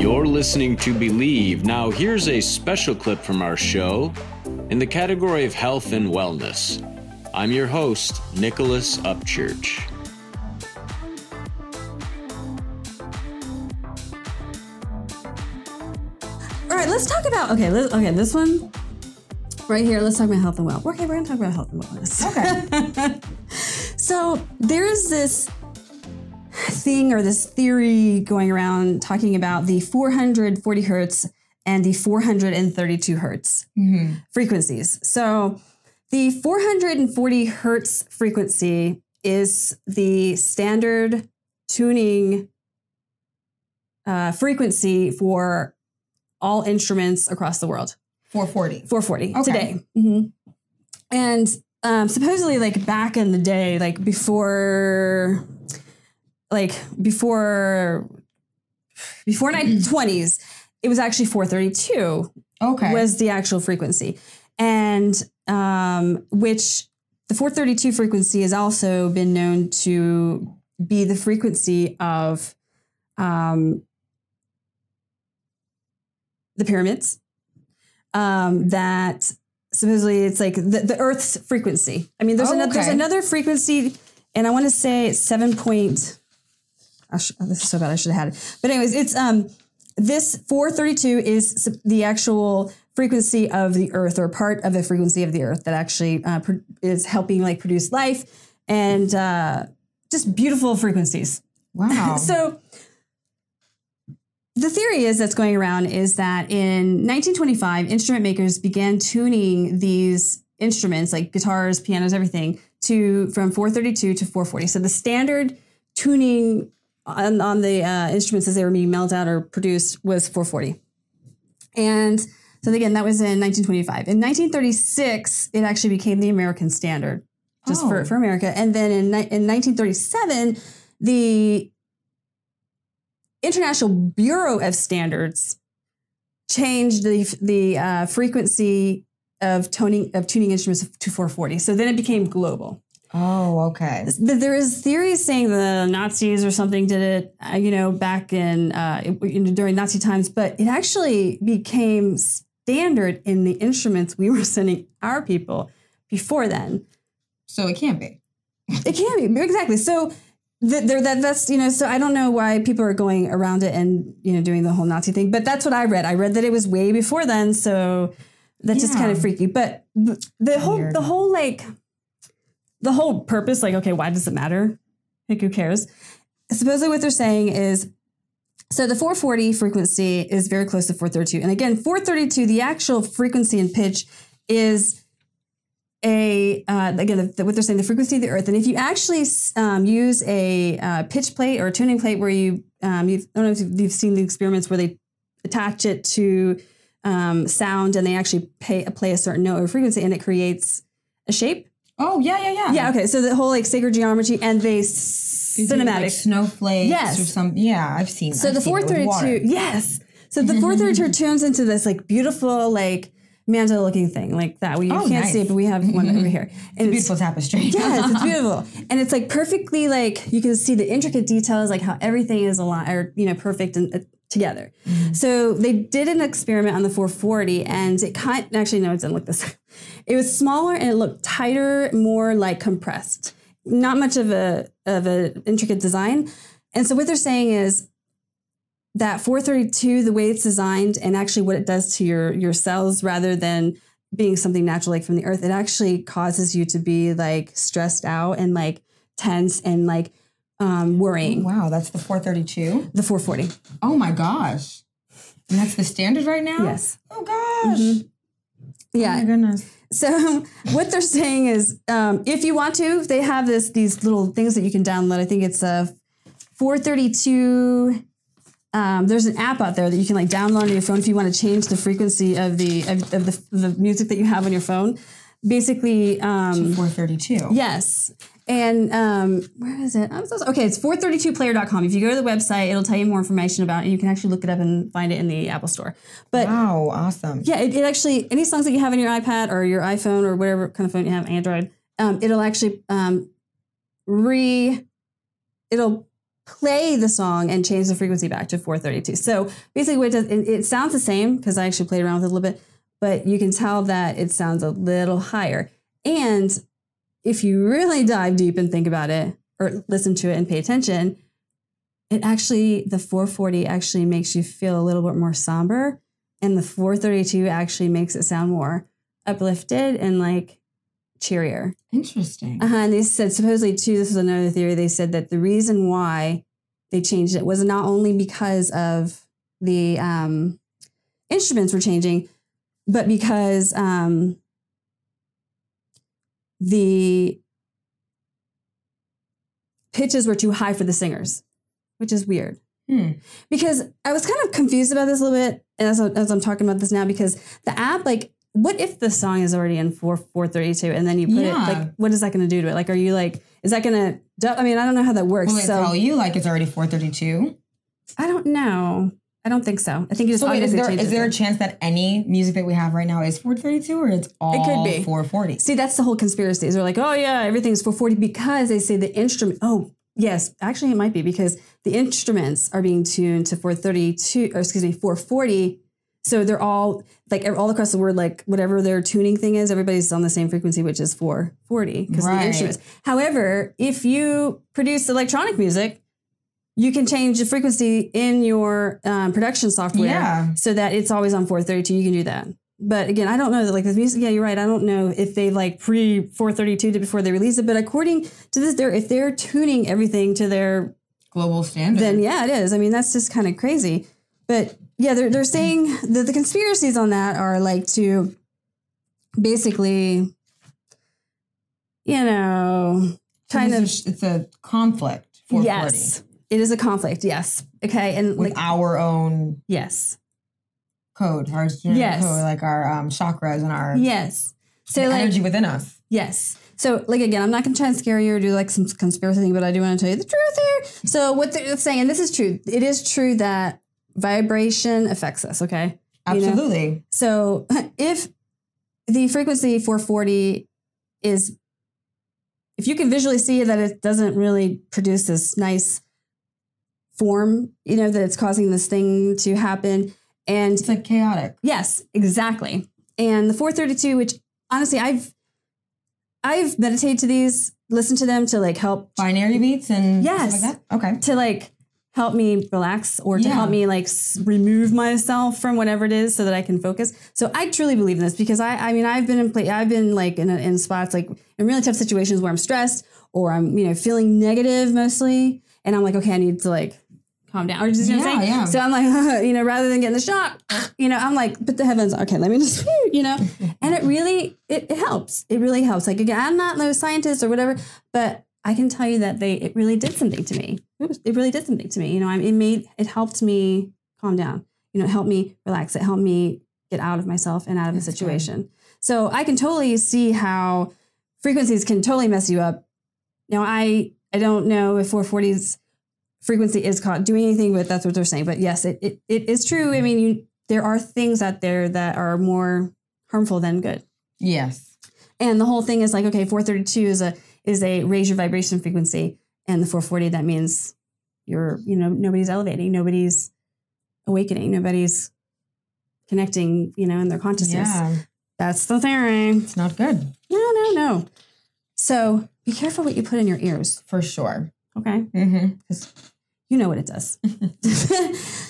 You're listening to Believe. Now, here's a special clip from our show in the category of health and wellness. I'm your host, Nicholas Upchurch. All right, let's talk about okay. Let, okay, this one right here. Let's talk about health and wellness. Okay, we're gonna talk about health and wellness. Okay. So there's this thing or this theory going around talking about the 440 hertz and the 432 hertz frequencies. So the 440 hertz frequency is the standard tuning uh, frequency for all instruments across the world. 440. 440 Okay. today. Mhm. And um, supposedly, like back in the day, like before, like before, before 1920s, it was actually 432 Okay. was the actual frequency, and um, which the 432 frequency has also been known to be the frequency of um, the pyramids. Um, that supposedly it's like the, the Earth's frequency. I mean, there's Oh, another there's another frequency, and I want to say it's seven point. Sh- oh, this is so bad. I should have had it. But anyways, it's um this 432 is the actual frequency of the Earth, or part of the frequency of the Earth that actually uh, pro- is helping like produce life and uh, just beautiful frequencies. wow. So the theory is that's going around is that in 1925, instrument makers began tuning these instruments like guitars, pianos, everything to from 432 to 440. So the standard tuning on, on the uh, instruments as they were being mailed out or produced was 440. And so again, that was in 1925. In 1936, it actually became the American standard just for, Oh. for America. And then in, in 1937, the International Bureau of Standards changed the the uh, frequency of toning of tuning instruments to 440. So then it became global. Oh, okay. There is theories saying the Nazis or something did it, uh, you know, back in uh, in- during Nazi times, but it actually became standard in the instruments we were sending our people before then. So it can't be. It can be exactly so. th- There, that that's you know. So I don't know why people are going around it and you know doing the whole Nazi thing, but that's what I read. I read that it was way before then, so that's just kind of freaky. But th- the whole the whole like the whole purpose, like okay, why does it matter? Like who cares? Supposedly, what they're saying is. So the 440 frequency is very close to 432. And again, 432, the actual frequency and pitch is a uh, again the, what they're saying the frequency of the earth and if you actually um, use a uh, pitch plate or a tuning plate where you um, I don't know if you've- you've seen the experiments where they attach it to um, sound and they actually pay, play a certain note or frequency and it creates a shape Oh, yeah, yeah, yeah. yeah okay so the whole like sacred geometry and they cymatic Like snowflakes Yes. or some. Yeah, I've seen that. so I've the seen it with 432 yes so the mm-hmm, 432 mm-hmm. turns into this like beautiful like mandala looking thing like that we Oh, can't nice. see it but we have one over mm-hmm. here and it's Beautiful tapestry. Yes, it's beautiful. And it's like perfectly like you can see the intricate details, like how everything is aligned or you know perfect and uh, together. So they did an experiment on the 440, and it kind actually no, it didn't look this. It was smaller and it looked tighter, more like compressed. Not much of a of an intricate design. And so what they're saying is that 432, the way it's designed, and actually what it does to your your cells, rather than being something natural like from the earth, it actually causes you to be like stressed out and like tense and like um, worrying. Wow, that's the 432. The 440. Oh my gosh. And that's the standard right now? Yes. Oh gosh. Oh Yeah. my goodness. So what they're saying is, um, if you want to, they have this these little things that you can download. I think it's a 432. Um, there's an app out there that you can like download on your phone if you want to change the frequency of the of, of the, the music that you have on your phone. Basically, um, 432. yes. And um, where is it? I'm so okay. It's 432player.com. If you go to the website, it'll tell you more information about it. And you can actually look it up and find it in the Apple Store. But Wow, awesome. yeah, it, it actually any songs that you have on your iPad or your iPhone or whatever kind of phone you have, Android, um, it'll actually um, re, it'll play the song and change the frequency back to 432. So basically, what it does, it, it sounds the same because I actually played around with it a little bit, but you can tell that it sounds a little higher. And if you really dive deep and think about it or listen to it and pay attention, it actually, the 440 actually makes you feel a little bit more somber. And the 432 actually makes it sound more uplifted and like cheerier. Interesting. Uh-huh. And they said supposedly too, this is another theory. They said that the reason why they changed it was not only because of the um, instruments were changing, but because um, the pitches were too high for the singers, which is weird. Hmm. Because I was kind of confused about this a little bit as, as I'm talking about this now, because the app, like, what if the song is already in 4 432 and then you put it like what is that going to do to it like are you like is that going to i mean i don't know how that works Will it so tell you like it's already 432? i don't know i don't think so. I think you just So wait, is there is it there a chance that any music that we have right now is 432 or it's all could be. 440? see that's the whole conspiracy they're like oh yeah everything's 440 because they say the instrument oh yes actually it might be because the instruments are being tuned to 432 or excuse me 440 so they're all like all across the world like whatever their tuning thing is everybody's on the same frequency which is 440 because of the instruments. However if you produce electronic music you can change the frequency in your um, production software Yeah. so that it's always on 432 you can do that but again i don't know that like the music yeah you're right i don't know if they like pre 432 did before they release it but according to this they're if they're tuning everything to their Global standard. then yeah, it is. I mean, that's just kind of crazy. But yeah, they're they're saying that the conspiracies on that are like to basically, you know, kind this of is- it's a conflict. 440 yes, it is a conflict. Yes, okay, and With like our own yes, code, our Yes. code, like our um, chakras and our yes. So like energy within us. Yes. So, like again, I'm not going to try and scare you or do like some conspiracy thing, but I do want to tell you the truth here. So, what they're saying, and this is true, it is true that vibration affects us. Okay. You know? Absolutely. So, if the frequency 440 is, if you can visually see that it doesn't really produce this nice form, you know, that it's causing this thing to happen, and It's like chaotic. Yes, exactly. And the 432, which honestly, I've I've meditated to these, listened to them to like help Binaural beats and Yes. stuff like that. Okay. to like help me relax or to Yeah. help me like remove myself from whatever it is so that I can focus. So I truly believe in this because I I mean I've been in play I've been like in a, in spots like in really tough situations where I'm stressed or I'm you know feeling negative mostly and I'm like okay I need to like calm down or just you know Yeah, yeah. So I'm like you know rather than getting the shock you know I'm like put the heavens okay let me just you know and it really it, it helps it really helps like again I'm not no scientist or whatever but I can tell you that they it really did something to me. It really did something to me. You know, I it made it helped me calm down. You know, it helped me relax. It helped me get out of myself and out of the That's situation. So I can totally see how frequencies can totally mess you up. Now I I don't know if 440's frequency is caught doing anything, but that's what they're saying. But yes, it it, it is true. I mean, you there are things out there that are more harmful than good. Yes. And the whole thing is like, okay, 432 is a is a raise your vibration frequency, and the 440 that means you're, you know, nobody's elevating, nobody's awakening, nobody's connecting, you know, in their consciousness. Yeah. That's the theory. It's not good No, no, no. So be careful what you put in your ears. for sure. Okay, Mm-hmm. You know what it does.